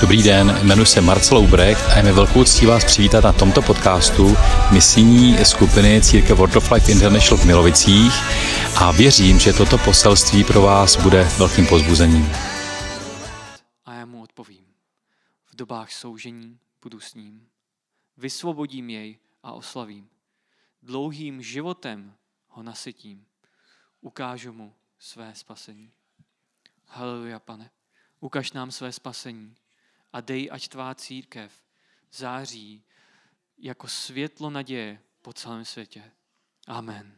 Dobrý den, jmenuji se Marcel Ubrecht a je mi velkou ctí vás přivítat na tomto podcastu misijní skupiny Církev World of Life International v Milovicích a věřím, že toto poselství pro vás bude velkým pozbuzením. A já mu odpovím. V dobách soužení budu s ním. Vysvobodím jej a oslavím. Dlouhým životem ho nasytím. Ukážu mu své spasení. Haleluja, pane. Ukaž nám své spasení a dej, ať tvá církev září jako světlo naděje po celém světě. Amen.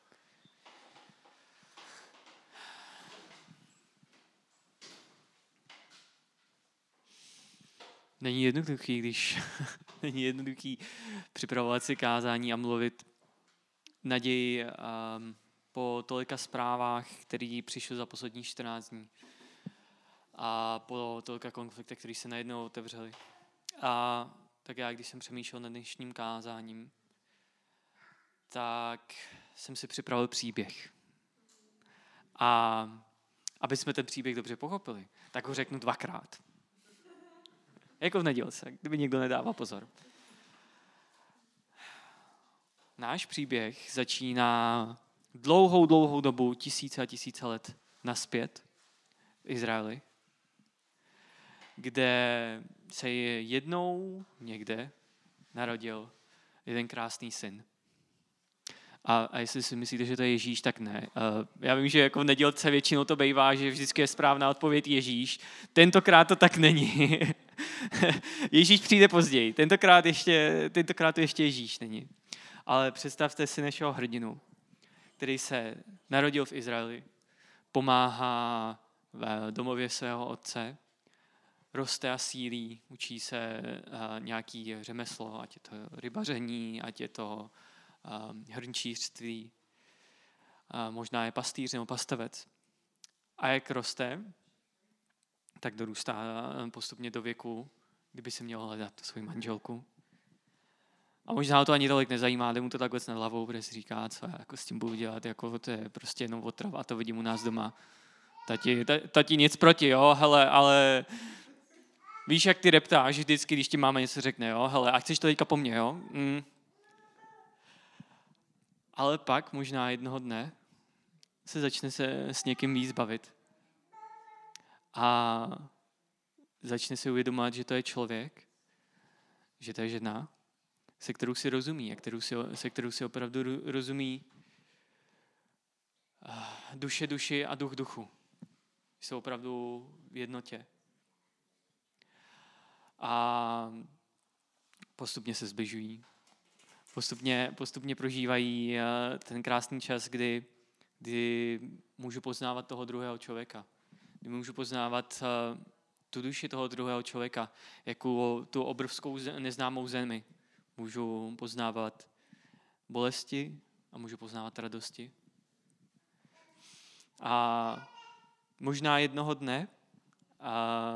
Není jednoduchý, když není jednoduchý připravovat si kázání a mluvit naději um, po tolika zprávách, který přišel za poslední 14 dní a po tolika konfliktech, které se najednou otevřely. A tak já, když jsem přemýšlel nad dnešním kázáním, tak jsem si připravil příběh. A aby jsme ten příběh dobře pochopili, tak ho řeknu dvakrát. Jako v nedělce, kdyby někdo nedával pozor. Náš příběh začíná dlouhou, dlouhou dobu, tisíce a tisíce let naspět v Izraeli, kde se jednou někde narodil jeden krásný syn. A, a jestli si myslíte, že to je Ježíš, tak ne. Uh, já vím, že jako v nedělce většinou to bývá, že vždycky je správná odpověď Ježíš. Tentokrát to tak není. Ježíš přijde později. Tentokrát, ještě, tentokrát to ještě Ježíš není. Ale představte si našeho hrdinu, který se narodil v Izraeli, pomáhá v domově svého otce, roste a sílí, učí se nějaký řemeslo, ať je to rybaření, ať je to hrnčířství, možná je pastýř nebo pastavec. A jak roste, tak dorůstá postupně do věku, kdyby si měl hledat svou manželku. A možná to ani tolik nezajímá, jde mu to takhle nad hlavou, protože si říká, co já jako s tím budu dělat, jako to je prostě jenom otrava, to vidím u nás doma. Tati, tati nic proti, jo, hele, ale víš, jak ty reptáš vždycky, když ti máme něco řekne, jo, hele, a chceš to teďka po mně, jo? Mm. Ale pak možná jednoho dne se začne se s někým víc bavit a začne si uvědomovat, že to je člověk, že to je žena, se kterou si rozumí a kterou si, se kterou si opravdu rozumí duše duši a duch duchu. Jsou opravdu v jednotě. A postupně se zbližují. Postupně, postupně prožívají ten krásný čas, kdy, kdy můžu poznávat toho druhého člověka kdy můžu poznávat eh, tu duši toho druhého člověka, jako tu obrovskou neznámou zemi. Můžu poznávat bolesti a můžu poznávat radosti. A možná jednoho dne a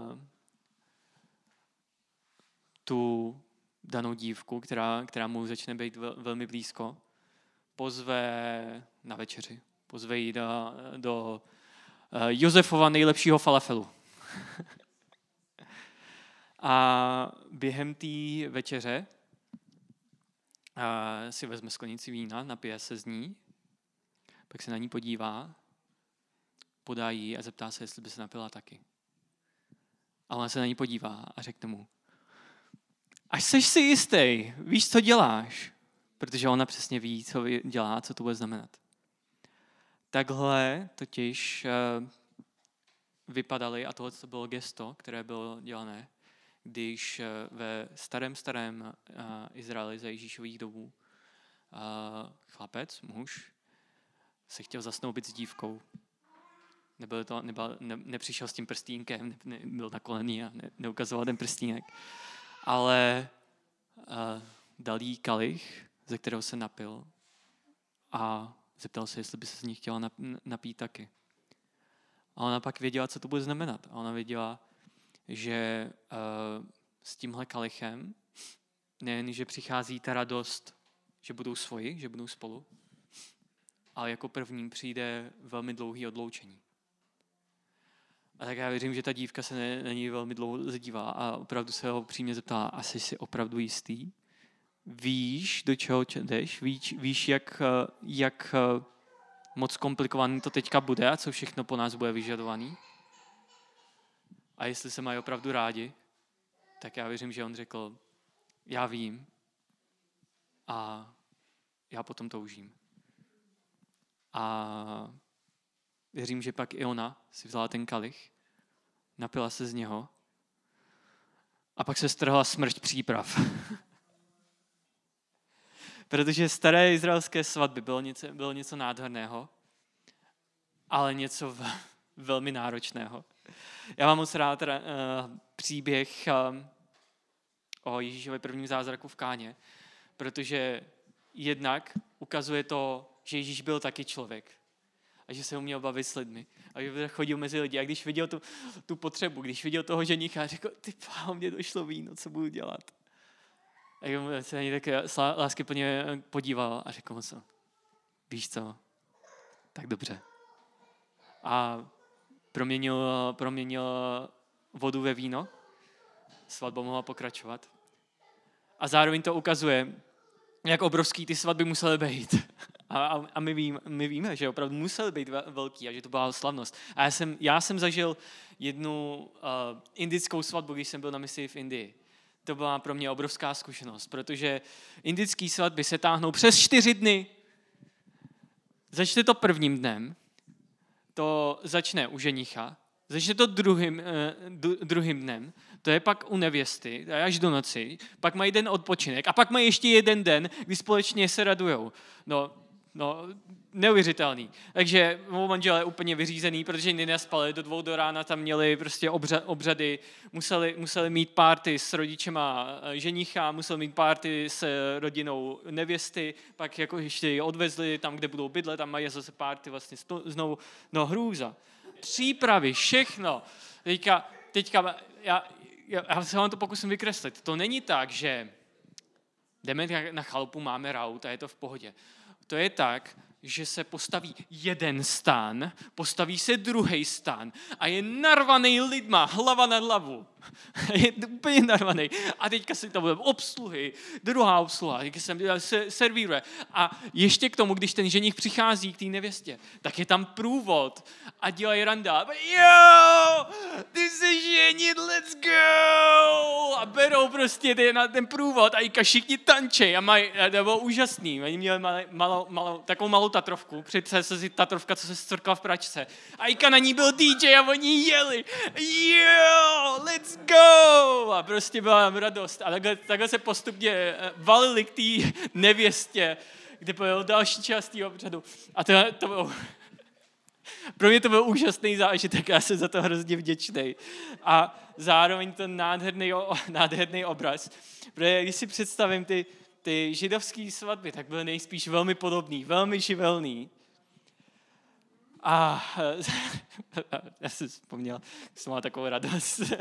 tu danou dívku, která, která mu začne být vel, velmi blízko, pozve na večeři. Pozve ji do, do Eh, Josefova nejlepšího falafelu. a během té večeře si vezme sklenici vína, napije se z ní, pak se na ní podívá, podá jí a zeptá se, jestli by se napila taky. A ona se na ní podívá a řekne mu, až jsi si jistý, víš, co děláš, protože ona přesně ví, co dělá, co to bude znamenat. Takhle totiž eh, vypadaly, a tohle to bylo gesto, které bylo dělané, když eh, ve starém, starém eh, Izraeli za Ježíšových dobů chlapec, muž, se chtěl zasnoubit s dívkou. Nebyl to, nebyl, ne, nepřišel s tím prstínkem, ne, ne, byl nakolený a ne, neukazoval ten prstínek. Ale uh, dal jí kalich, ze kterého se napil a zeptal se, jestli by se z ní chtěla napít taky. A ona pak věděla, co to bude znamenat. A ona věděla, že uh, s tímhle kalichem nejen, že přichází ta radost, že budou svoji, že budou spolu, ale jako prvním přijde velmi dlouhý odloučení. A tak já věřím, že ta dívka se na ní velmi dlouho zadívá a opravdu se ho přímě zeptá, asi jsi opravdu jistý? Víš, do čeho jdeš? Víš, víš jak, jak moc komplikovaný to teďka bude a co všechno po nás bude vyžadovaný? A jestli se mají opravdu rádi, tak já věřím, že on řekl, já vím a já potom toužím. A věřím, že pak i ona si vzala ten kalich, napila se z něho a pak se strhla smrť příprav. Protože staré izraelské svatby bylo něco, bylo něco nádherného, ale něco velmi náročného. Já mám moc rád uh, příběh uh, o Ježíšově prvním zázraku v Káně, protože jednak ukazuje to, že Ježíš byl taky člověk a že se uměl bavit s lidmi a že chodil mezi lidi. A když viděl tu, tu potřebu, když viděl toho ženicha, řekl, ty páho, mě došlo víno, co budu dělat. A se na něj tak lásky plně podíval a řekl mu co, víš co, tak dobře. A proměnil, proměnil vodu ve víno, svatba mohla pokračovat. A zároveň to ukazuje, jak obrovský ty svatby musely být. A, a, a my, vím, my víme, že opravdu musely být velký a že to byla slavnost. A já jsem, já jsem zažil jednu uh, indickou svatbu, když jsem byl na misi v Indii. To byla pro mě obrovská zkušenost, protože indický svatby se táhnou přes čtyři dny. Začne to prvním dnem, to začne u ženicha, začne to druhým, uh, druhým dnem, to je pak u nevěsty, až do noci, pak mají den odpočinek a pak mají ještě jeden den, kdy společně se radujou. No, no, neuvěřitelný. Takže mou manžel je úplně vyřízený, protože jiný nespali, do dvou do rána tam měli prostě obřady, museli, museli mít párty s rodičema eh, ženicha, museli mít párty s rodinou nevěsty, pak jako ještě ji odvezli tam, kde budou bydlet, tam mají zase párty vlastně znovu, no hrůza. Přípravy, všechno. Teďka, teďka já, já se vám to pokusím vykreslit. To není tak, že jdeme na chalupu, máme raut a je to v pohodě. To je tak, že se postaví jeden stán, postaví se druhý stán a je narvaný lidma, hlava na hlavu. je úplně narvaný. A teďka si to bude obsluhy, druhá obsluha, teďka se servíruje. A ještě k tomu, když ten ženich přichází k té nevěstě, tak je tam průvod a dělají randa. Jo, ty se ženit, let's go! A berou prostě ty, na ten průvod a i všichni tančej a mají, to bylo úžasný. Oni měli malou, malou, takovou malou Tatrovku, přece se si Tatrovka, co se strkla v pračce. A Ika na ní byl DJ a oni jeli. Jo, let's go! A prostě byla radost. A takhle, takhle se postupně eh, valili k té nevěstě, kde byl další část té obřadu. A to, to bylo, pro mě to byl úžasný zážitek, já jsem za to hrozně vděčný. A zároveň to nádherný, nádherný obraz. Protože když si představím ty, ty židovské svatby, tak byly nejspíš velmi podobný, velmi živelný. A já jsem vzpomněl, jsem mal takovou radost.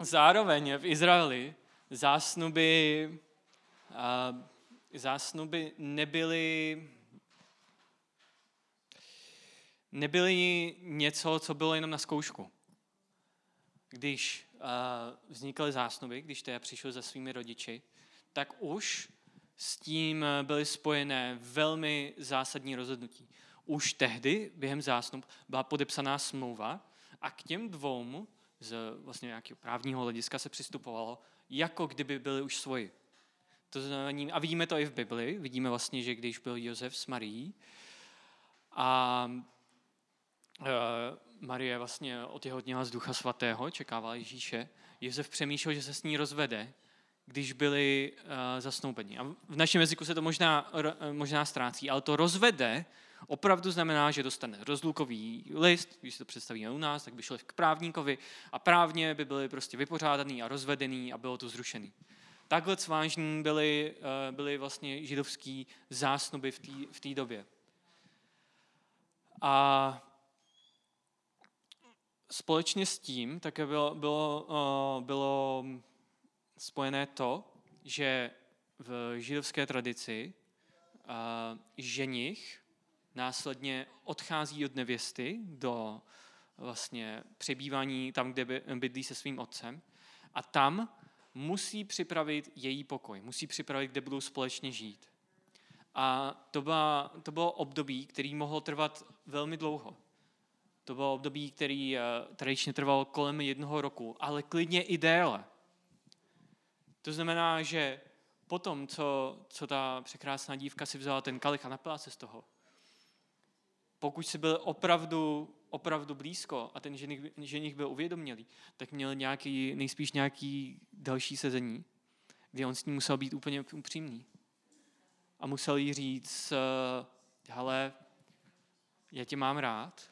Zároveň v Izraeli zásnuby, zásnuby nebyly nebyly něco, co bylo jenom na zkoušku. Když uh, vznikaly zásnuby, když teda přišel za svými rodiči, tak už s tím byly spojené velmi zásadní rozhodnutí. Už tehdy, během zásnub, byla podepsaná smlouva a k těm dvou z vlastně nějakého právního hlediska se přistupovalo, jako kdyby byli už svoji. To znamená, a vidíme to i v Bibli, vidíme vlastně, že když byl Josef s Marií a Marie vlastně otěhotněla z Ducha Svatého, čekávala Ježíše. Josef přemýšlel, že se s ní rozvede, když byli uh, zasnoubeni. A v našem jazyku se to možná, možná ztrácí, ale to rozvede opravdu znamená, že dostane rozlukový list, když si to představíme u nás, tak by šel k právníkovi a právně by byli prostě vypořádaný a rozvedený a bylo to zrušený. Takhle vážní byly, byly vlastně židovský zásnuby v té době. A společně s tím také bylo, bylo, uh, bylo spojené to, že v židovské tradici uh, ženich následně odchází od nevěsty do vlastně přebývání tam, kde bydlí se svým otcem a tam musí připravit její pokoj, musí připravit, kde budou společně žít. A to, byla, to bylo období, který mohlo trvat velmi dlouho. To bylo období, který uh, tradičně trvalo kolem jednoho roku, ale klidně i déle. To znamená, že potom, co, co ta překrásná dívka si vzala ten kalich a napila se z toho, pokud si byl opravdu, opravdu blízko a ten ženich, ženich byl uvědomělý, tak měl nějaký, nejspíš nějaký další sezení, kde on s ním musel být úplně upřímný. A musel jí říct, hele, já tě mám rád,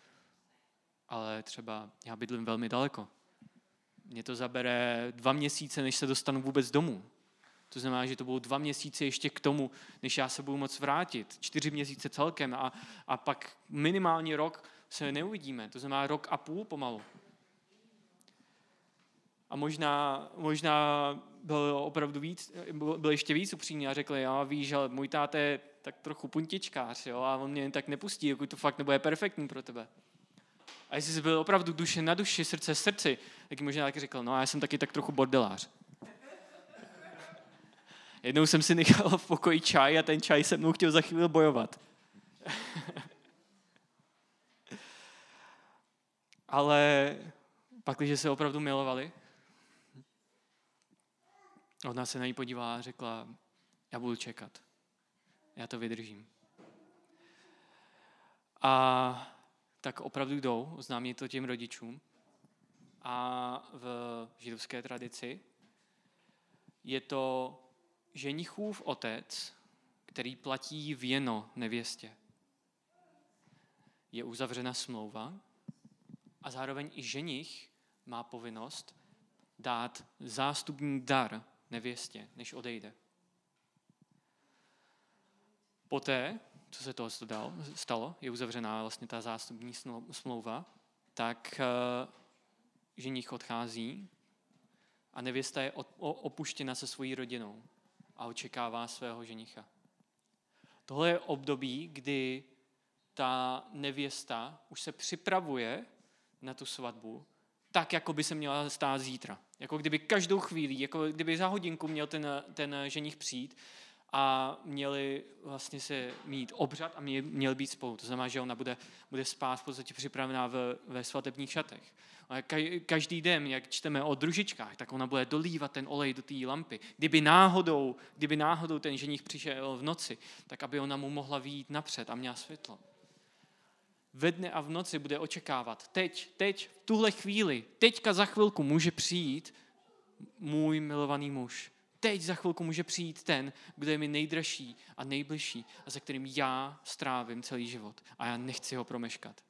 ale třeba já bydlím velmi daleko. Mně to zabere dva měsíce, než se dostanu vůbec domů. To znamená, že to budou dva měsíce ještě k tomu, než já se budu moc vrátit. Čtyři měsíce celkem a, a pak minimálně rok se neuvidíme. To znamená rok a půl pomalu. A možná, možná byl opravdu víc, byl ještě víc upřímný a řekl, já víš, ale můj táta je tak trochu puntičkář, jo, a on mě jen tak nepustí, pokud to fakt nebude perfektní pro tebe. A jestli jsi byl opravdu duše na duši, srdce srdci, tak možná taky řekl, no já jsem taky tak trochu bordelář. Jednou jsem si nechal v pokoji čaj a ten čaj se mnou chtěl za chvíli bojovat. Ale pak, když se opravdu milovali, ona se na ní podívala a řekla, já budu čekat. Já to vydržím. A tak opravdu jdou, oznámí to těm rodičům. A v židovské tradici je to ženichův otec, který platí věno nevěstě. Je uzavřena smlouva a zároveň i ženich má povinnost dát zástupný dar nevěstě, než odejde. Poté, co se toho stalo, je uzavřená vlastně ta zástupní smlouva, tak eh, ženich odchází a nevěsta je opuštěna se svojí rodinou a očekává svého ženicha. Tohle je období, kdy ta nevěsta už se připravuje na tu svatbu tak, jako by se měla stát zítra. Jako kdyby každou chvíli, jako kdyby za hodinku měl ten, ten ženich přijít a měli vlastně se mít obřad a měl být spolu. To znamená, že ona bude, bude spát v podstatě připravená ve, ve svatebních šatech. Každý den, jak čteme o družičkách, tak ona bude dolívat ten olej do té lampy. Kdyby náhodou, kdyby náhodou ten ženich přišel v noci, tak aby ona mu mohla výjít napřed a měla světlo. Ve dne a v noci bude očekávat, teď, teď, v tuhle chvíli, teďka za chvilku může přijít můj milovaný muž teď za chvilku může přijít ten, kdo je mi nejdražší a nejbližší a se kterým já strávím celý život. A já nechci ho promeškat.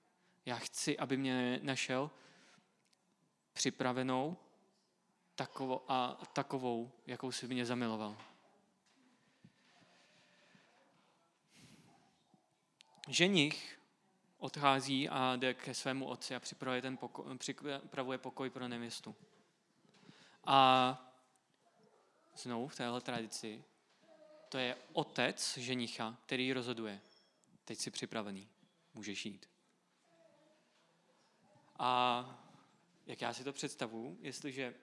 Já chci, aby mě našel připravenou takovou, a takovou, jakou si mě zamiloval. Ženich odchází a jde ke svému otci a připravuje, ten pokoj, připravuje pokoj pro nevěstu. A znovu v téhle tradici, to je otec ženicha, který rozhoduje. Teď jsi připravený, můžeš jít. A jak já si to představu, jestliže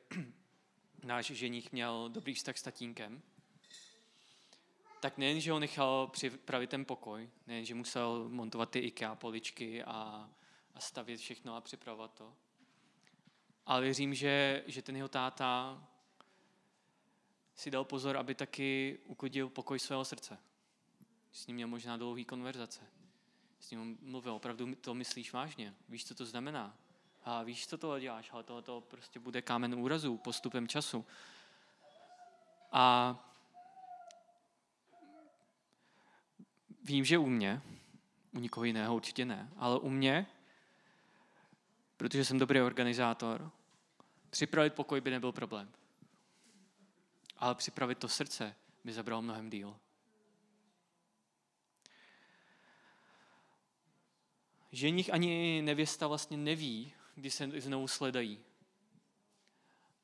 náš ženich měl dobrý vztah s tatínkem, tak nejen, že ho nechal připravit ten pokoj, nejen, že musel montovat ty IKEA poličky a, a stavět všechno a připravovat to, ale věřím, že, že ten jeho táta si dal pozor, aby taky uklidil pokoj svého srdce. S ním měl možná dlouhý konverzace. S ním mluvil, opravdu to myslíš vážně. Víš, co to znamená? a víš, co to děláš, ale to, to prostě bude kámen úrazu postupem času. A vím, že u mě, u nikoho jiného určitě ne, ale u mě, protože jsem dobrý organizátor, připravit pokoj by nebyl problém. Ale připravit to srdce by zabralo mnohem díl. Ženich ani nevěsta vlastně neví, kdy se znovu sledají.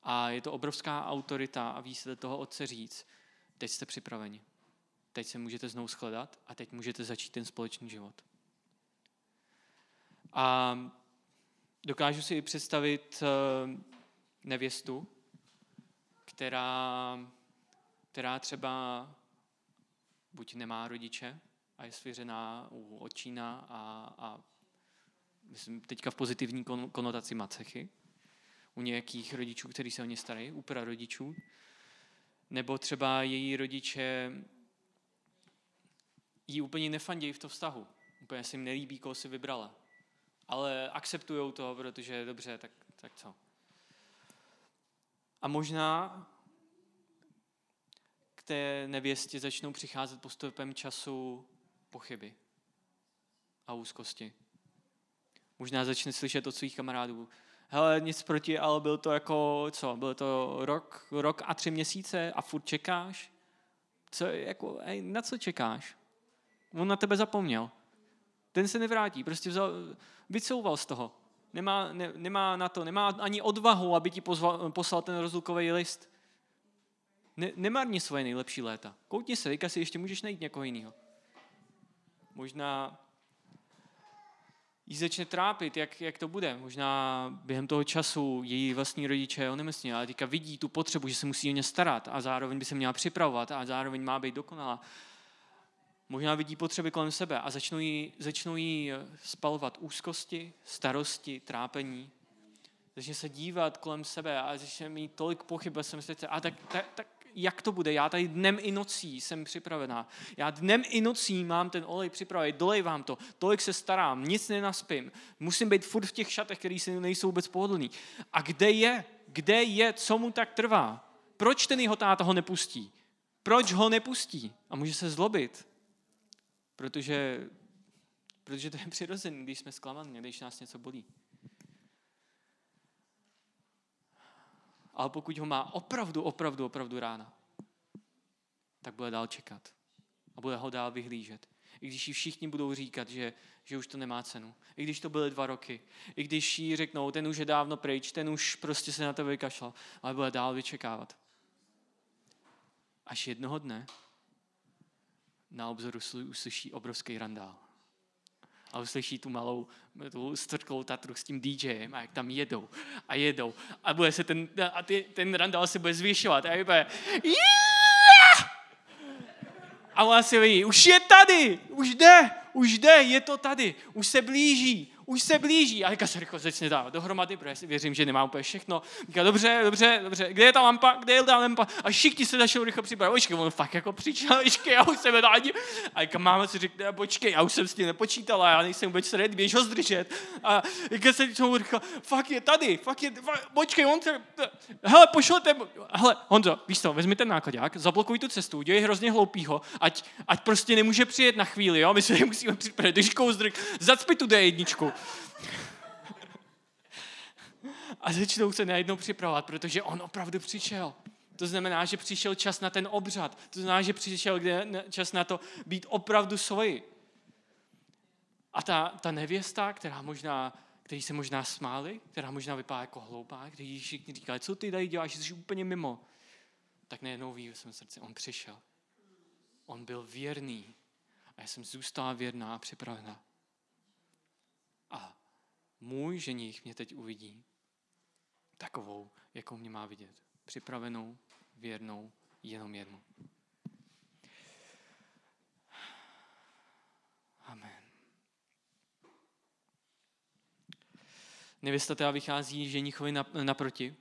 A je to obrovská autorita a se toho otce říct, teď jste připraveni. Teď se můžete znovu shledat a teď můžete začít ten společný život. A dokážu si představit eh, nevěstu, která, která třeba buď nemá rodiče a je svěřená u očína a, a myslím teďka v pozitivní konotaci macechy, u nějakých rodičů, kteří se o ně starají, u rodičů, nebo třeba její rodiče jí úplně nefandějí v tom vztahu. Úplně se jim nelíbí, koho si vybrala. Ale akceptují to, protože dobře, tak, tak co. A možná k té nevěstě začnou přicházet postupem času pochyby a úzkosti. Možná začne slyšet od svých kamarádů, hele, nic proti, ale byl to jako, co, byl to rok, rok a tři měsíce a furt čekáš? Co, jako, ej, na co čekáš? On na tebe zapomněl. Ten se nevrátí, prostě vzal, vycouval z toho. Nemá, ne, nemá na to, nemá ani odvahu, aby ti pozval, poslal ten rozlukový list. Ne, nemarni svoje nejlepší léta. Koutni se, si ještě můžeš najít někoho jiného. Možná jí začne trápit, jak, jak to bude. Možná během toho času její vlastní rodiče onemocní, ale teďka vidí tu potřebu, že se musí o ně starat a zároveň by se měla připravovat a zároveň má být dokonalá. Možná vidí potřeby kolem sebe a začnou jí, začnou jí spalovat úzkosti, starosti, trápení. Začne se dívat kolem sebe a začne mít tolik pochyb ve svém srdci. A tak, tak, tak jak to bude. Já tady dnem i nocí jsem připravená. Já dnem i nocí mám ten olej připravený, dolej vám to, tolik se starám, nic nenaspím. Musím být furt v těch šatech, které si nejsou vůbec pohodlný. A kde je? Kde je? Co mu tak trvá? Proč ten jeho táta ho nepustí? Proč ho nepustí? A může se zlobit. Protože, protože to je přirozené, když jsme zklamaní, když nás něco bolí. Ale pokud ho má opravdu, opravdu, opravdu rána, tak bude dál čekat. A bude ho dál vyhlížet. I když jí všichni budou říkat, že, že už to nemá cenu. I když to byly dva roky. I když jí řeknou, ten už je dávno pryč, ten už prostě se na to vykašlal. Ale bude dál vyčekávat. Až jednoho dne na obzoru uslyší obrovský randál. A uslyší tu malou, tu strklou Tatru s tím DJem a jak tam jedou a jedou. A bude se ten, a ty, ten randál se bude zvyšovat a bude yeah! a si vidí, už je tady, už jde, už jde, je to tady, už se blíží, už se blíží. A Jaka se rychle začne dávat dohromady, protože věřím, že nemá úplně všechno. Říká, dobře, dobře, dobře, kde je ta lampa, kde je ta lampa? A všichni se začnou rychle připravovat. Počkej, on fakt jako přišel, počkej, já už jsem ani. A Jaka máma si řekne, počkej, já už jsem s tím nepočítala, já nejsem vůbec ready, běž ho zdržet. A Jaka se začnou rychle, fakt je tady, fakt je, počkej, on se, hele, pošlete, hele, Honzo, víš co, vezmi ten nákladák, zablokuj tu cestu, udělej hrozně hloupýho, ať, ať prostě nemůže přijet na chvíli, jo, my se nemusíme připravit, když zdrk, zacpi tu D1. A začnou se najednou připravovat, protože on opravdu přišel. To znamená, že přišel čas na ten obřad. To znamená, že přišel čas na to být opravdu svoji. A ta, ta nevěsta, která možná, který se možná smáli, která možná vypadá jako hloupá, který všichni říkali, co ty tady děláš, jsi úplně mimo, tak najednou ví ve svém srdci, on přišel. On byl věrný. A já jsem zůstala věrná a připravená. A můj ženich mě teď uvidí takovou, jakou mě má vidět. Připravenou, věrnou, jenom jednu. Amen. Nevěsta teda vychází ženichovi naproti.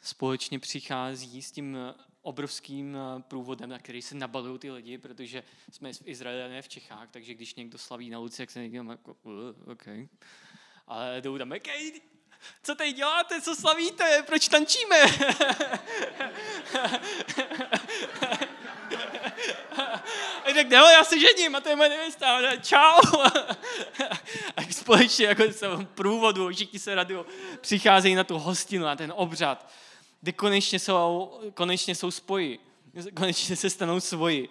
Společně přichází s tím obrovským průvodem, na který se nabalují ty lidi, protože jsme v Izraeli v Čechách, takže když někdo slaví na ulici, jak se někdo jako, uh, OK. Ale jdou tam, okay, co tady děláte, co slavíte, proč tančíme? A tak no, já se žením a to je moje nevěsta. Čau. A společně jako v průvodu, všichni se radují, přicházejí na tu hostinu, na ten obřad, kde konečně jsou, konečně jsou spoji. Konečně se stanou svoji.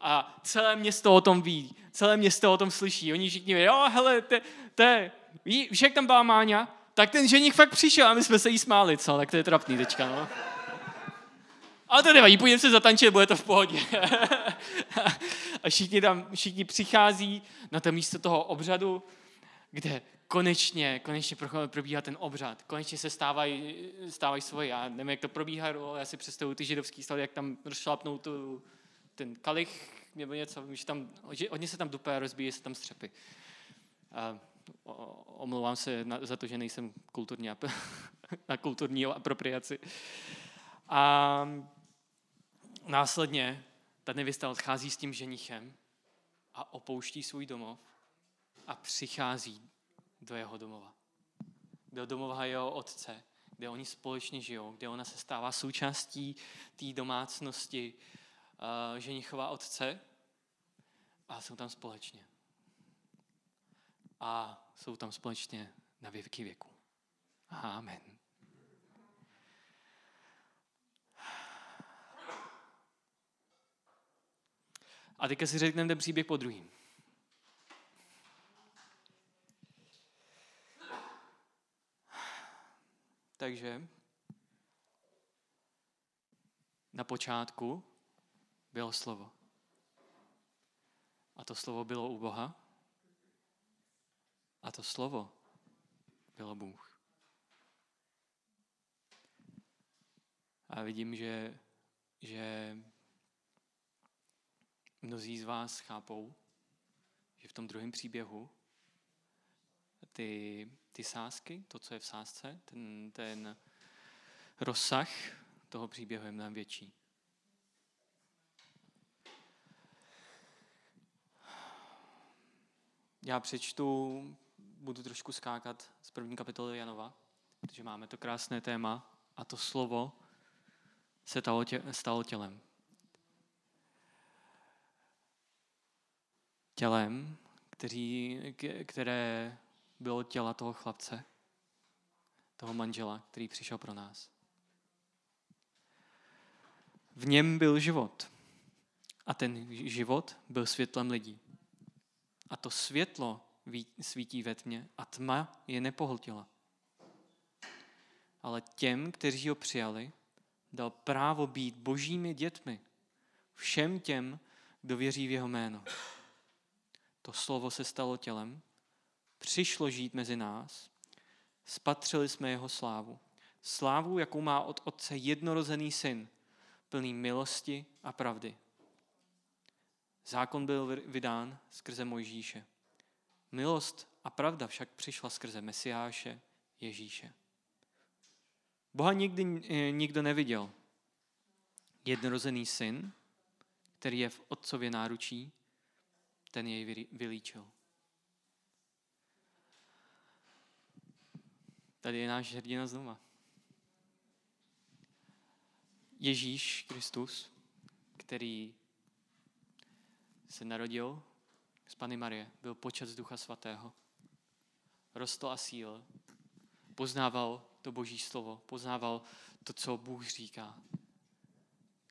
A celé město o tom ví, celé město o tom slyší. Oni všichni ví, jo, hele, to je, víš, jak tam byla Máňa? Tak ten ženich fakt přišel a my jsme se jí smáli, co? Tak to je trapný teďka, no. Ale to nevadí, půjdeme se zatančit, bude to v pohodě. a všichni tam, všichni přichází na to místo toho obřadu, kde konečně, konečně probíhá ten obřad. Konečně se stávají, stávají svoje. Já nevím, jak to probíhá, ale já si představuji ty židovský stavy, jak tam rozšlapnou tu, ten kalich nebo něco, že tam, že hodně se tam dupé, rozbíjí se tam střepy. A omlouvám se na, za to, že nejsem kulturní na kulturní apropriaci. A následně ta nevěsta odchází s tím ženichem a opouští svůj domov a přichází do jeho domova. Do domova jeho otce, kde oni společně žijou, kde ona se stává součástí té domácnosti uh, ženichova otce a jsou tam společně. A jsou tam společně na věky věku. Amen. A teďka si řekneme ten příběh po druhým. Takže na počátku bylo slovo. A to slovo bylo u Boha. A to slovo bylo Bůh. A vidím, že, že mnozí z vás chápou, že v tom druhém příběhu ty, ty sásky, to, co je v sásce, ten, ten rozsah toho příběhu je mnohem větší. Já přečtu, budu trošku skákat z první kapitoly Janova, protože máme to krásné téma a to slovo se stalo tělem. Tělem, který, které bylo těla toho chlapce, toho manžela, který přišel pro nás. V něm byl život a ten život byl světlem lidí. A to světlo svítí ve tmě a tma je nepohltila. Ale těm, kteří ho přijali, dal právo být božími dětmi. Všem těm, kdo věří v jeho jméno. To slovo se stalo tělem, přišlo žít mezi nás, spatřili jsme jeho slávu. Slávu, jakou má od Otce jednorozený syn, plný milosti a pravdy. Zákon byl vydán skrze Mojžíše. Milost a pravda však přišla skrze Mesiáše Ježíše. Boha nikdy eh, nikdo neviděl. Jednorozený syn, který je v otcově náručí, ten jej vylíčil. Tady je náš hrdina znova. Ježíš Kristus, který se narodil z Pany Marie, byl počet z Ducha Svatého, rostl a síl, poznával to Boží slovo, poznával to, co Bůh říká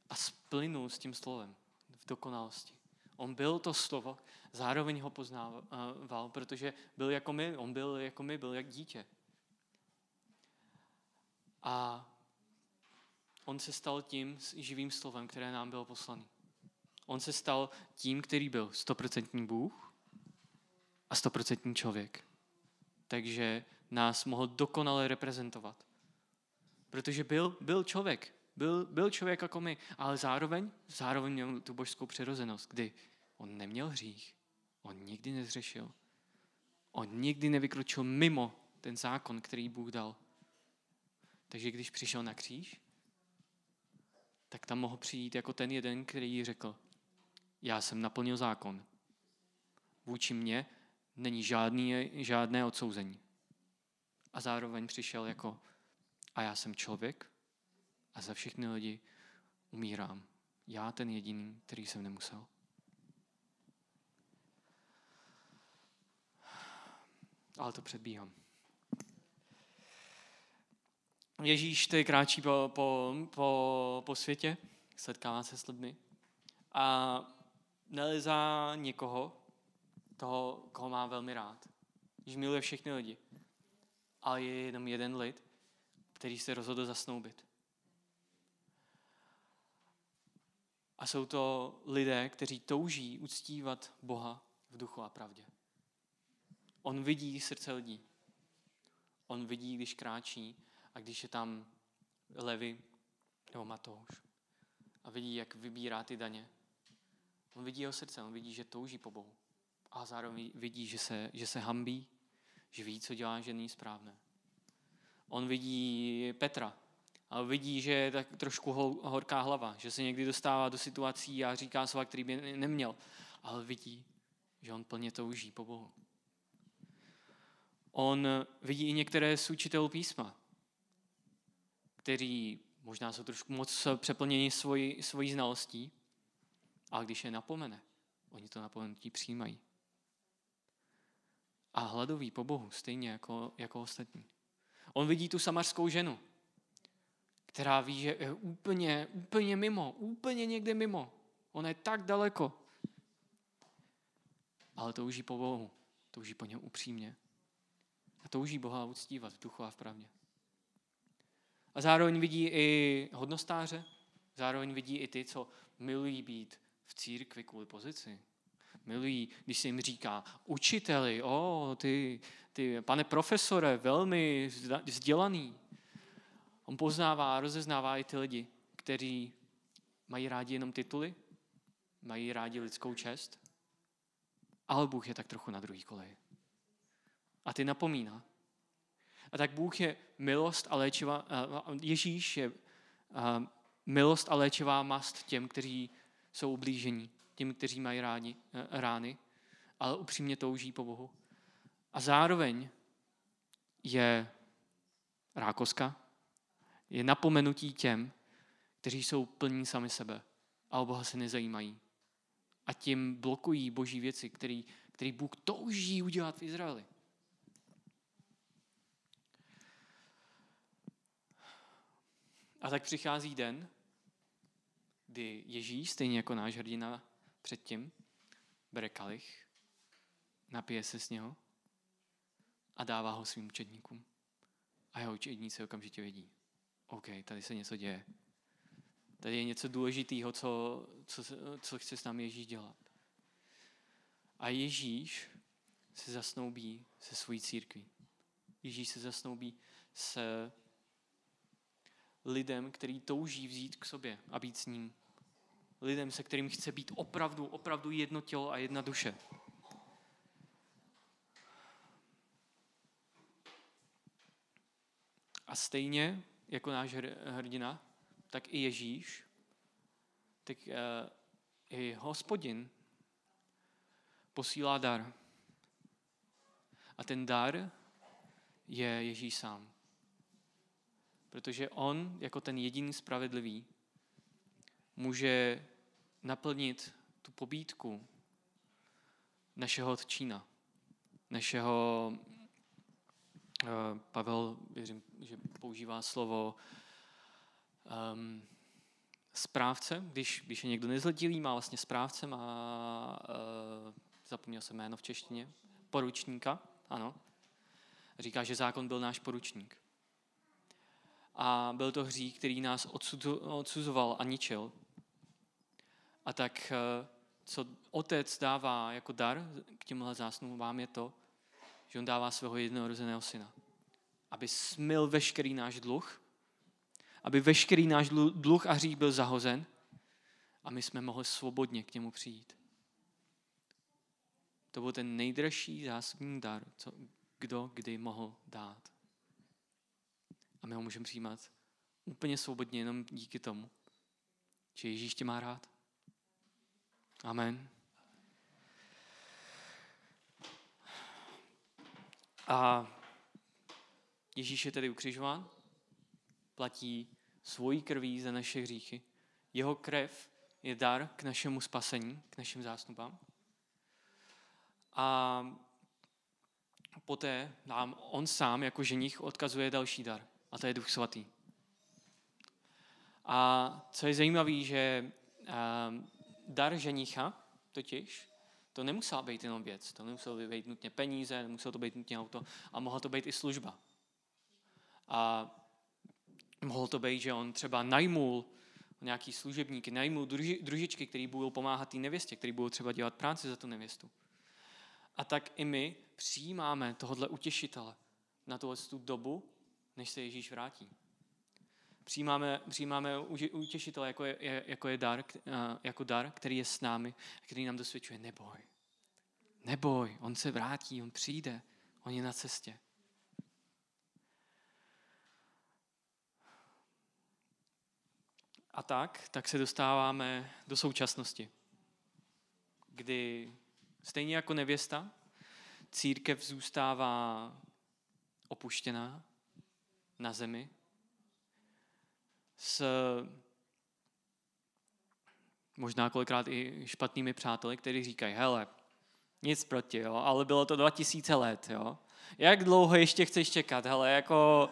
a splynul s tím slovem v dokonalosti. On byl to slovo, zároveň ho poznával, protože byl jako my, on byl jako my, byl jak dítě. A on se stal tím živým slovem, které nám bylo poslaný. On se stal tím, který byl stoprocentní Bůh a stoprocentní člověk. Takže nás mohl dokonale reprezentovat. Protože byl, byl člověk, byl, byl člověk jako my, ale zároveň, zároveň měl tu božskou přirozenost, kdy on neměl hřích, on nikdy nezřešil, on nikdy nevykročil mimo ten zákon, který Bůh dal. Takže když přišel na kříž, tak tam mohl přijít jako ten jeden, který řekl, já jsem naplnil zákon. Vůči mně není žádný, žádné odsouzení. a zároveň přišel jako a já jsem člověk a za všechny lidi umírám. Já ten jediný, který jsem nemusel. Ale to předbíhám. Ježíš tady kráčí po, po, po, po světě, setkává se s lidmi a nelezá někoho, toho, koho má velmi rád. Když miluje všechny lidi. Ale je jenom jeden lid, který se rozhodl zasnoubit. A jsou to lidé, kteří touží uctívat Boha v duchu a pravdě. On vidí srdce lidí. On vidí, když kráčí a když je tam Levi nebo Matouš. A vidí, jak vybírá ty daně. On vidí jeho srdce, on vidí, že touží po Bohu. A zároveň vidí, že se, že se hambí, že ví, co dělá, že není správné. On vidí Petra a vidí, že je tak trošku horká hlava, že se někdy dostává do situací a říká slova, který by neměl. Ale vidí, že on plně touží po Bohu. On vidí i některé z učitelů písma, kteří možná jsou trošku moc přeplněni svojí, svojí znalostí, ale když je napomene, oni to napomenutí přijímají. A hladoví po Bohu, stejně jako, jako ostatní. On vidí tu samarskou ženu, která ví, že je úplně, úplně mimo, úplně někde mimo. Ona je tak daleko. Ale touží po Bohu, touží po něm upřímně. A touží Boha uctívat v duchu a v pravdě. A zároveň vidí i hodnostáře, zároveň vidí i ty, co milují být v církvi kvůli pozici. Milují, když se jim říká učiteli, o, ty, ty, pane profesore, velmi vzdělaný. On poznává, rozeznává i ty lidi, kteří mají rádi jenom tituly, mají rádi lidskou čest, ale Bůh je tak trochu na druhý koleji. A ty napomíná. A tak Bůh je milost a léčivá, Ježíš je milost a léčivá mast těm, kteří jsou ublížení, těm, kteří mají rádi, rány, ale upřímně touží po Bohu. A zároveň je rákoska, je napomenutí těm, kteří jsou plní sami sebe a o Boha se nezajímají. A tím blokují boží věci, který, který Bůh touží udělat v Izraeli. A tak přichází den, kdy Ježíš, stejně jako náš hrdina předtím, bere kalich, napije se z něho a dává ho svým učedníkům. A jeho učedníci okamžitě vědí. OK, tady se něco děje. Tady je něco důležitého, co, co, co chce s námi Ježíš dělat. A Ježíš se zasnoubí se svojí církví. Ježíš se zasnoubí se lidem, který touží vzít k sobě a být s ním. Lidem, se kterým chce být opravdu, opravdu jedno tělo a jedna duše. A stejně jako náš hrdina, tak i Ježíš, tak uh, i hospodin posílá dar. A ten dar je Ježíš sám. Protože on, jako ten jediný spravedlivý, může naplnit tu pobídku našeho tčína, našeho, uh, Pavel, věřím, že používá slovo um, správce, když, když je někdo nezletilý, má vlastně správce, má, uh, zapomněl jsem jméno v češtině, poručníka, ano. Říká, že zákon byl náš poručník a byl to hřích, který nás odsuzoval a ničil. A tak, eh, co otec dává jako dar k těmhle zásnubám je to, že on dává svého jednorozeného syna. Aby smil veškerý náš dluh, aby veškerý náš dluh a hřích byl zahozen a my jsme mohli svobodně k němu přijít. To byl ten nejdražší zásobní dar, co kdo kdy mohl dát. A my ho můžeme přijímat úplně svobodně jenom díky tomu, že Ježíš tě má rád. Amen. A Ježíš je tedy ukřižován, platí svojí krví za naše hříchy. Jeho krev je dar k našemu spasení, k našim zástupám. A poté nám on sám jako ženich odkazuje další dar. A to je Duch Svatý. A co je zajímavé, že dar ženicha totiž, to nemusela být jenom věc, to nemuselo být nutně peníze, nemuselo to být nutně auto a mohla to být i služba. A mohlo to být, že on třeba najmul nějaký služebníky, najmul druži, družičky, který budou pomáhat té nevěstě, který budou třeba dělat práci za tu nevěstu. A tak i my přijímáme tohodle utěšitele na tu dobu, než se Ježíš vrátí. Přijímáme, přijímáme utěšitele jako je, jako je dar, jako dar, který je s námi, který nám dosvědčuje neboj. Neboj, on se vrátí, on přijde, on je na cestě. A tak, tak se dostáváme do současnosti, kdy stejně jako nevěsta, církev zůstává opuštěná na zemi s možná kolikrát i špatnými přáteli, kteří říkají, hele, nic proti, jo, ale bylo to 2000 let, jo. Jak dlouho ještě chceš čekat, hele, jako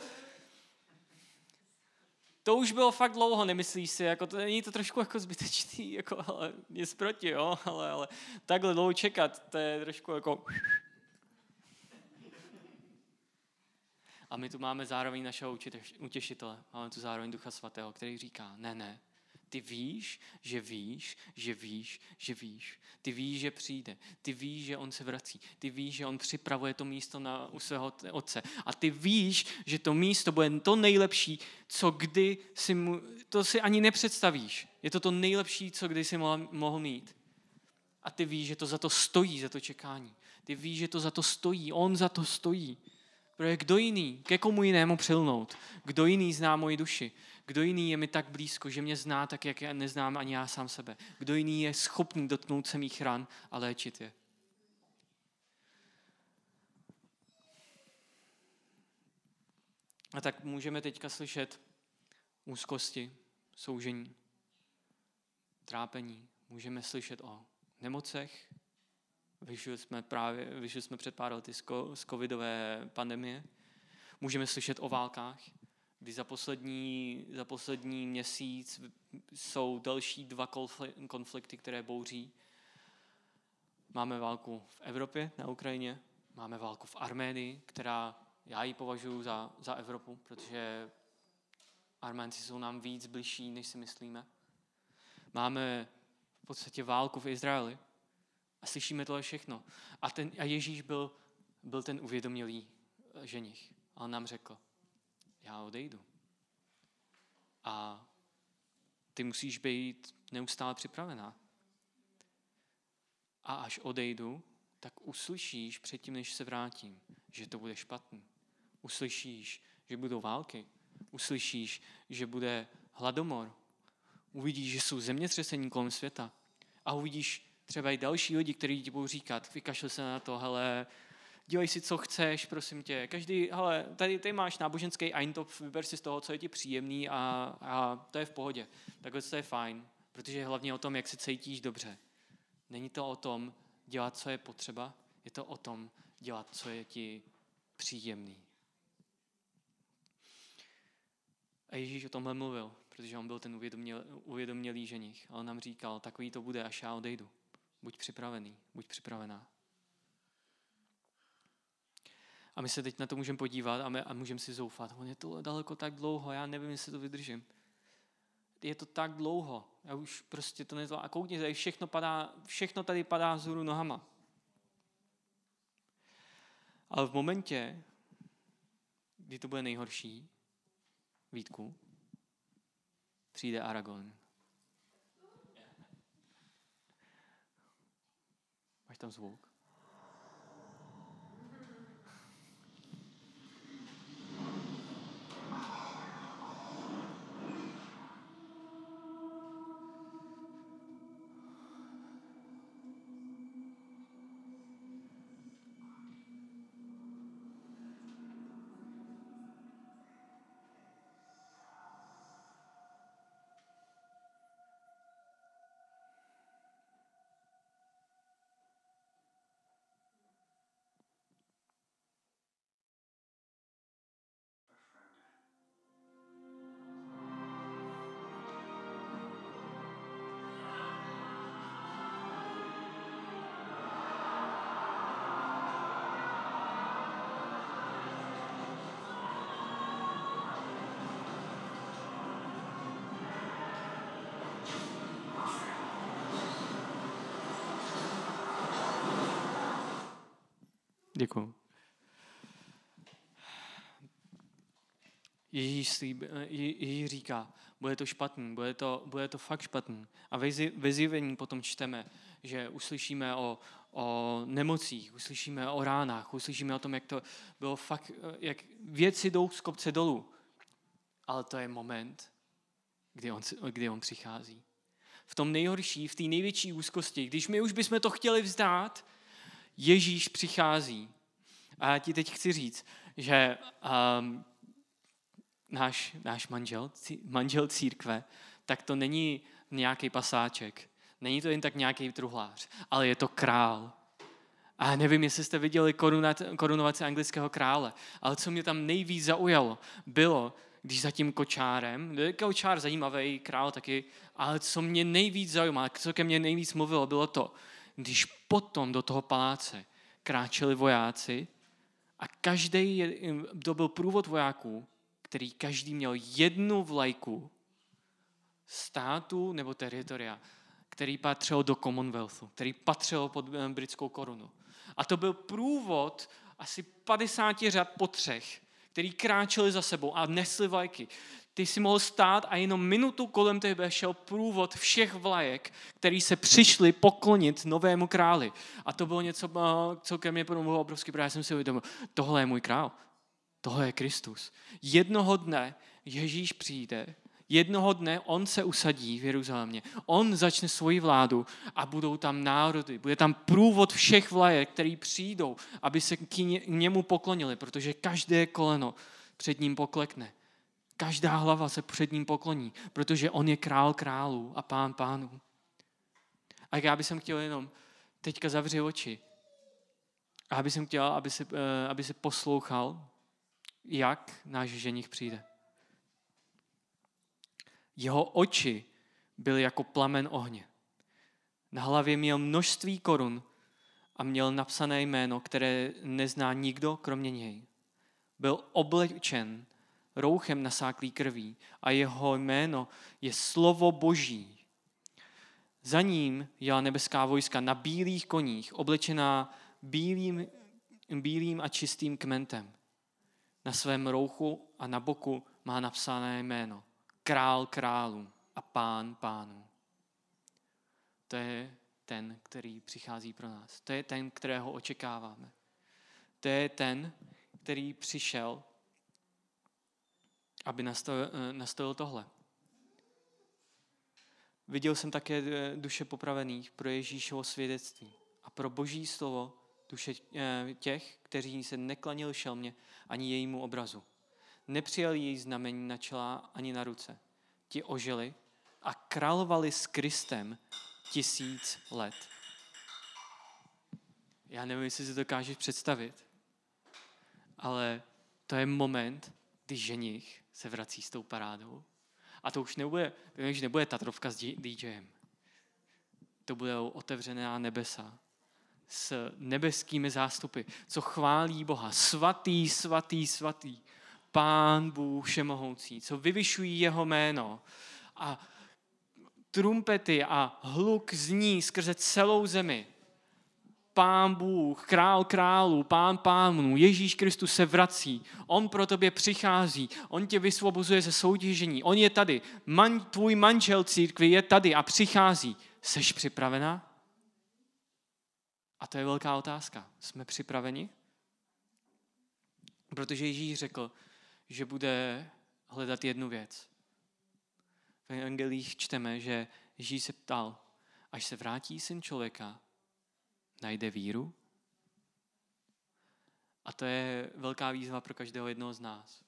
to už bylo fakt dlouho, nemyslíš si, jako to není to trošku jako zbytečný, jako, ale nic proti, jo, ale, ale takhle dlouho čekat, to je trošku jako... A my tu máme zároveň našeho utěšitele, máme tu zároveň Ducha Svatého, který říká, ne, ne, ty víš, že víš, že víš, že víš. Ty víš, že přijde. Ty víš, že on se vrací. Ty víš, že on připravuje to místo na, u svého otce. A ty víš, že to místo bude to nejlepší, co kdy si mu, to si ani nepředstavíš. Je to to nejlepší, co kdy si mohl, mohl mít. A ty víš, že to za to stojí, za to čekání. Ty víš, že to za to stojí. On za to stojí. Protože kdo jiný, ke komu jinému přilnout? Kdo jiný zná moji duši? Kdo jiný je mi tak blízko, že mě zná tak, jak já neznám ani já sám sebe? Kdo jiný je schopný dotknout se mých ran a léčit je? A tak můžeme teďka slyšet úzkosti, soužení, trápení. Můžeme slyšet o nemocech. Vyšli jsme, právě, vyšli jsme před pár lety z covidové pandemie. Můžeme slyšet o válkách kdy za poslední, za poslední měsíc jsou další dva konflikty, které bouří. Máme válku v Evropě, na Ukrajině, máme válku v Arménii, která já ji považuji za, za Evropu, protože Arménci jsou nám víc bližší, než si myslíme. Máme v podstatě válku v Izraeli slyšíme tohle všechno. A, ten, a Ježíš byl, byl ten uvědomělý ženich. A on nám řekl, já odejdu. A ty musíš být neustále připravená. A až odejdu, tak uslyšíš předtím, než se vrátím, že to bude špatný. Uslyšíš, že budou války. Uslyšíš, že bude hladomor. Uvidíš, že jsou zemětřesení kolem světa. A uvidíš třeba i další lidi, kteří ti budou říkat, vykašli se na to, hele, dělej si, co chceš, prosím tě. Každý, hele, tady, tady máš náboženský eintop, vyber si z toho, co je ti příjemný a, a to je v pohodě. Takhle to je fajn, protože je hlavně o tom, jak se cítíš dobře. Není to o tom dělat, co je potřeba, je to o tom dělat, co je ti příjemný. A Ježíš o tomhle mluvil, protože on byl ten uvědoměl, uvědomělý ženich. A on nám říkal, takový to bude, až já odejdu. Buď připravený, buď připravená. A my se teď na to můžeme podívat a, a můžeme si zoufat. On je to daleko tak dlouho, já nevím, jestli to vydržím. Je to tak dlouho, já už prostě to nezvládnu. A koukně, tady všechno, padá, všechno tady padá vzhůru nohama. Ale v momentě, kdy to bude nejhorší, Vítku, přijde Aragon. Máš tam Děkuji. Ježíš, slíb, Ježíš říká, bude to špatný, bude to, bude to fakt špatný. A ve zjevení potom čteme, že uslyšíme o, o nemocích, uslyšíme o ránách, uslyšíme o tom, jak to bylo fakt, jak věci jdou z kopce dolů. Ale to je moment, kdy on, kdy on přichází. V tom nejhorší, v té největší úzkosti, když my už bychom to chtěli vzdát, Ježíš přichází. A já ti teď chci říct, že um, náš, náš manžel, manžel církve, tak to není nějaký pasáček. Není to jen tak nějaký truhlář, ale je to král. A nevím, jestli jste viděli korunovaci anglického krále, ale co mě tam nejvíc zaujalo, bylo, když za tím kočárem, kočár zajímavý, král taky, ale co mě nejvíc zajímalo, co ke mně nejvíc mluvilo, bylo to, když potom do toho paláce kráčeli vojáci a každý, to byl průvod vojáků, který každý měl jednu vlajku státu nebo teritoria, který patřil do Commonwealthu, který patřil pod eh, britskou korunu. A to byl průvod asi 50 řad po třech, který kráčeli za sebou a nesli vlajky. Ty si mohl stát a jenom minutu kolem tebe šel průvod všech vlajek, který se přišli poklonit novému králi. A to bylo něco, eh, co ke mně promluvilo obrovský, protože já jsem si uvědomil, tohle je můj král. Tohle je Kristus. Jednoho dne Ježíš přijde, jednoho dne on se usadí v Jeruzalémě. On začne svoji vládu a budou tam národy. Bude tam průvod všech vlajek, který přijdou, aby se k němu poklonili, protože každé koleno před ním poklekne. Každá hlava se před ním pokloní, protože on je král králů a pán pánů. A já bych chtěl jenom teďka zavřít oči. A aby jsem chtěl, aby se, eh, aby se poslouchal jak náš ženich přijde. Jeho oči byly jako plamen ohně. Na hlavě měl množství korun a měl napsané jméno, které nezná nikdo kromě něj. Byl oblečen rouchem nasáklý krví a jeho jméno je slovo boží. Za ním jela nebeská vojska na bílých koních, oblečená bílým, bílým a čistým kmentem. Na svém rouchu a na boku má napsané jméno. Král králů a pán pánů. To je ten, který přichází pro nás. To je ten, kterého očekáváme. To je ten, který přišel, aby nastavil, nastavil tohle. Viděl jsem také duše popravených pro Ježíšovo svědectví a pro boží slovo duše eh, těch, kteří se neklanili šelmě ani jejímu obrazu. Nepřijali její znamení na čela ani na ruce. Ti ožili a královali s Kristem tisíc let. Já nevím, jestli si to dokážeš představit, ale to je moment, kdy ženich se vrací s tou parádou. A to už nebude, už nebude Tatrovka s DJem. To bude otevřená nebesa s nebeskými zástupy, co chválí Boha. Svatý, svatý, svatý. Pán Bůh všemohoucí, co vyvyšují jeho jméno. A trumpety a hluk zní skrze celou zemi. Pán Bůh, král králů, pán pánů, Ježíš Kristus se vrací. On pro tobě přichází, on tě vysvobozuje ze soutěžení. On je tady. Man, tvůj manžel církvi je tady a přichází. Seš připravena? A to je velká otázka. Jsme připraveni? Protože Ježíš řekl, že bude hledat jednu věc. V evangelích čteme, že Ježíš se ptal, až se vrátí syn člověka, najde víru? A to je velká výzva pro každého jednoho z nás.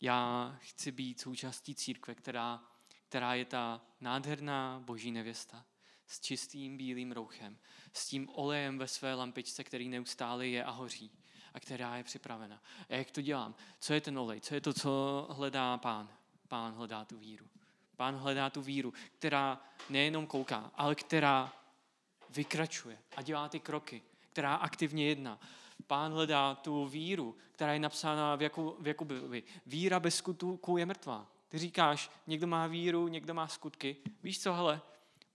Já chci být součástí církve, která, která je ta nádherná boží nevěsta s čistým bílým rouchem, s tím olejem ve své lampičce, který neustále je a hoří a která je připravena. A jak to dělám? Co je ten olej? Co je to, co hledá pán? Pán hledá tu víru. Pán hledá tu víru, která nejenom kouká, ale která vykračuje a dělá ty kroky, která aktivně jedná. Pán hledá tu víru, která je napsána v, Jaku, v Jakubovi. Víra bez skutků je mrtvá. Ty říkáš, někdo má víru, někdo má skutky. Víš co, hele,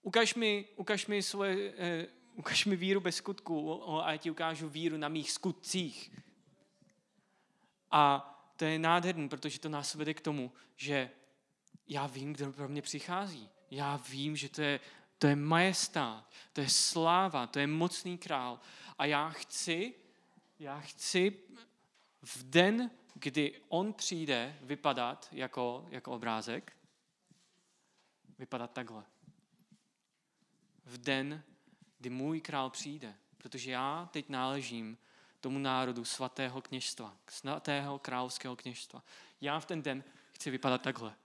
ukaž mi, ukaž mi svoje, eh, Ukaž mi víru bez skutku a já ti ukážu víru na mých skutcích. A to je nádherný, protože to nás vede k tomu, že já vím, kdo pro mě přichází. Já vím, že to je, to je majestát, to je sláva, to je mocný král. A já chci, já chci v den, kdy on přijde vypadat jako, jako obrázek, vypadat takhle. V den, kdy můj král přijde. Protože já teď náležím tomu národu svatého kněžstva, svatého královského kněžstva. Já v ten den chci vypadat takhle.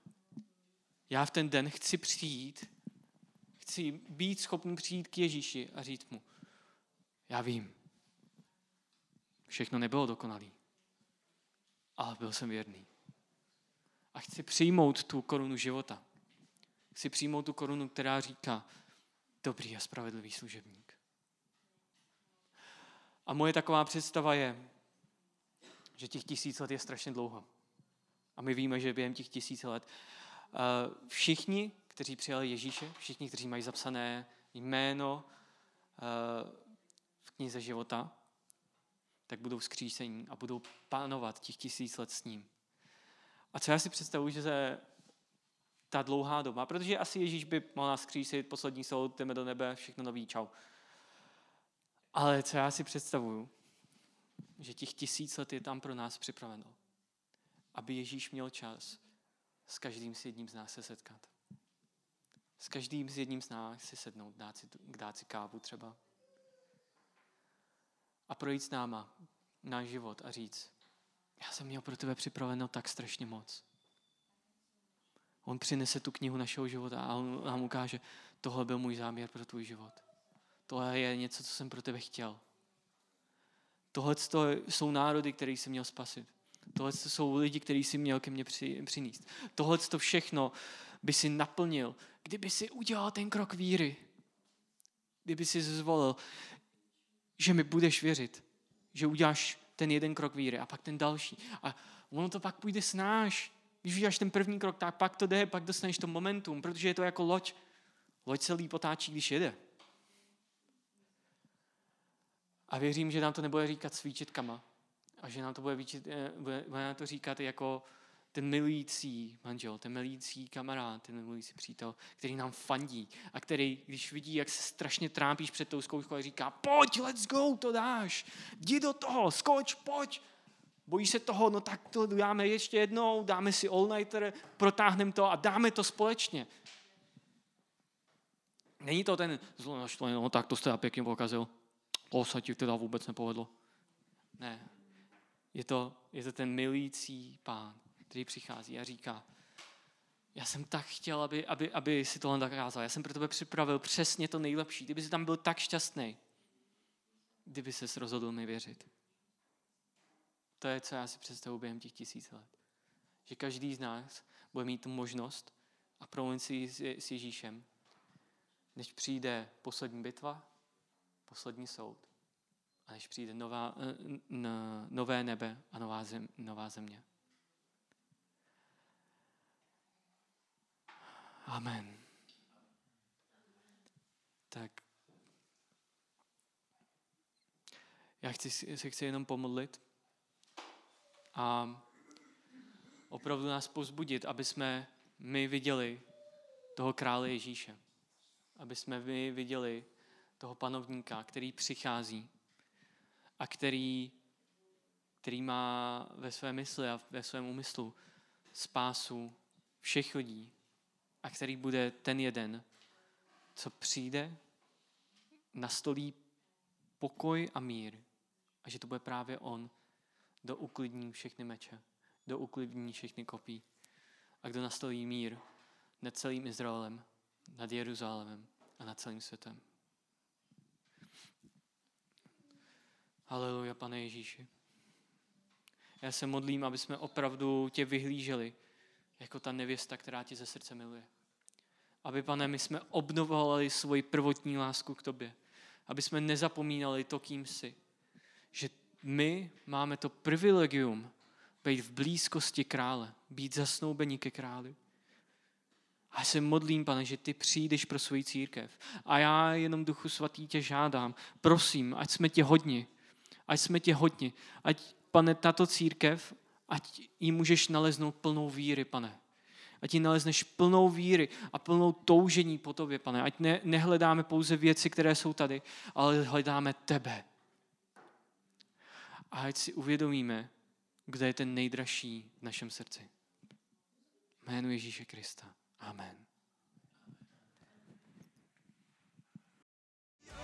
Já v ten den chci přijít, chci být schopný přijít k Ježíši a říct mu, já vím, všechno nebylo dokonalé, ale byl jsem věrný. A chci přijmout tu korunu života. Chci přijmout tu korunu, která říká, dobrý a spravedlivý služebník. A moje taková představa je, že těch tisíc let je strašně dlouho. A my víme, že během těch tisíc let eh, všichni, kteří přijali Ježíše, všichni, kteří mají zapsané jméno eh, v knize života, tak budou skřísení a budou pánovat těch tisíc let s ním. A co já si představuji, že se ta dlouhá doba, protože asi Ježíš by mohl nás skřísit, poslední soud, jdeme do nebe, všechno nový, čau. Ale co já si představuju, že těch tisíc let je tam pro nás připraveno. Aby Ježíš měl čas s každým s jedním z nás se setkat. S každým s jedním z nás si sednout, dát si, dát si kávu třeba. A projít s náma náš život a říct, já jsem měl pro tebe připraveno tak strašně moc. On přinese tu knihu našeho života a on nám ukáže, tohle byl můj záměr pro tvůj život. Tohle je něco, co jsem pro tebe chtěl. Tohle jsou národy, které jsem měl spasit. Tohle jsou lidi, kteří si měl ke mně přinést. Tohle to všechno by si naplnil, kdyby si udělal ten krok víry. Kdyby si zvolil, že mi budeš věřit. Že uděláš ten jeden krok víry a pak ten další. A ono to pak půjde snáš. Když uděláš ten první krok, tak pak to jde, pak dostaneš to momentum, protože je to jako loď. Loď se líp otáčí, když jede. A věřím, že nám to nebude říkat s výčitkama. A že nám to bude, výčit, eh, bude, bude nám to říkat jako ten milující manžel, ten milující kamarád, ten milující přítel, který nám fandí a který, když vidí, jak se strašně trápíš před tou zkouškou, říká, pojď, let's go, to dáš, jdi do toho, skoč, pojď. Bojíš se toho, no tak to dáme ještě jednou, dáme si all-nighter, protáhneme to a dáme to společně. Není to ten zlonaštvaný, no tak to jste a pěkně pokazil to se ti teda vůbec nepovedlo. Ne. Je to, je to ten milující pán, který přichází a říká, já jsem tak chtěl, aby, aby, aby si tohle dokázal. Já jsem pro tebe připravil přesně to nejlepší. Kdyby jsi tam byl tak šťastný, kdyby se rozhodl mi věřit. To je, co já si představuji během těch tisíc let. Že každý z nás bude mít tu možnost a promluvit si s Ježíšem, než přijde poslední bitva, poslední soud. A než přijde nová, eh, n, nové nebe a nová, zem, nová země. Amen. Tak. Já chci, se chci jenom pomodlit a opravdu nás pozbudit, aby jsme my viděli toho krále Ježíše. Aby jsme my viděli toho panovníka, který přichází a který, který má ve své mysli a ve svém úmyslu spásu všech lidí a který bude ten jeden, co přijde, nastolí pokoj a mír a že to bude právě on, kdo uklidní všechny meče, kdo uklidní všechny kopí a kdo nastolí mír nad celým Izraelem, nad Jeruzalémem a nad celým světem. Haleluja, pane Ježíši. Já se modlím, aby jsme opravdu tě vyhlíželi jako ta nevěsta, která tě ze srdce miluje. Aby, pane, my jsme obnovovali svoji prvotní lásku k tobě. Aby jsme nezapomínali to, kým jsi. Že my máme to privilegium být v blízkosti krále, být zasnoubení ke králi. A se modlím, pane, že ty přijdeš pro svoji církev. A já jenom duchu svatý tě žádám. Prosím, ať jsme tě hodně. Ať jsme tě hodně. Ať, pane, tato církev, ať ji můžeš naleznout plnou víry, pane. Ať ji nalezneš plnou víry a plnou toužení po tobě, pane. Ať ne, nehledáme pouze věci, které jsou tady, ale hledáme tebe. A ať si uvědomíme, kde je ten nejdražší v našem srdci. Jménu Ježíše Krista. Amen.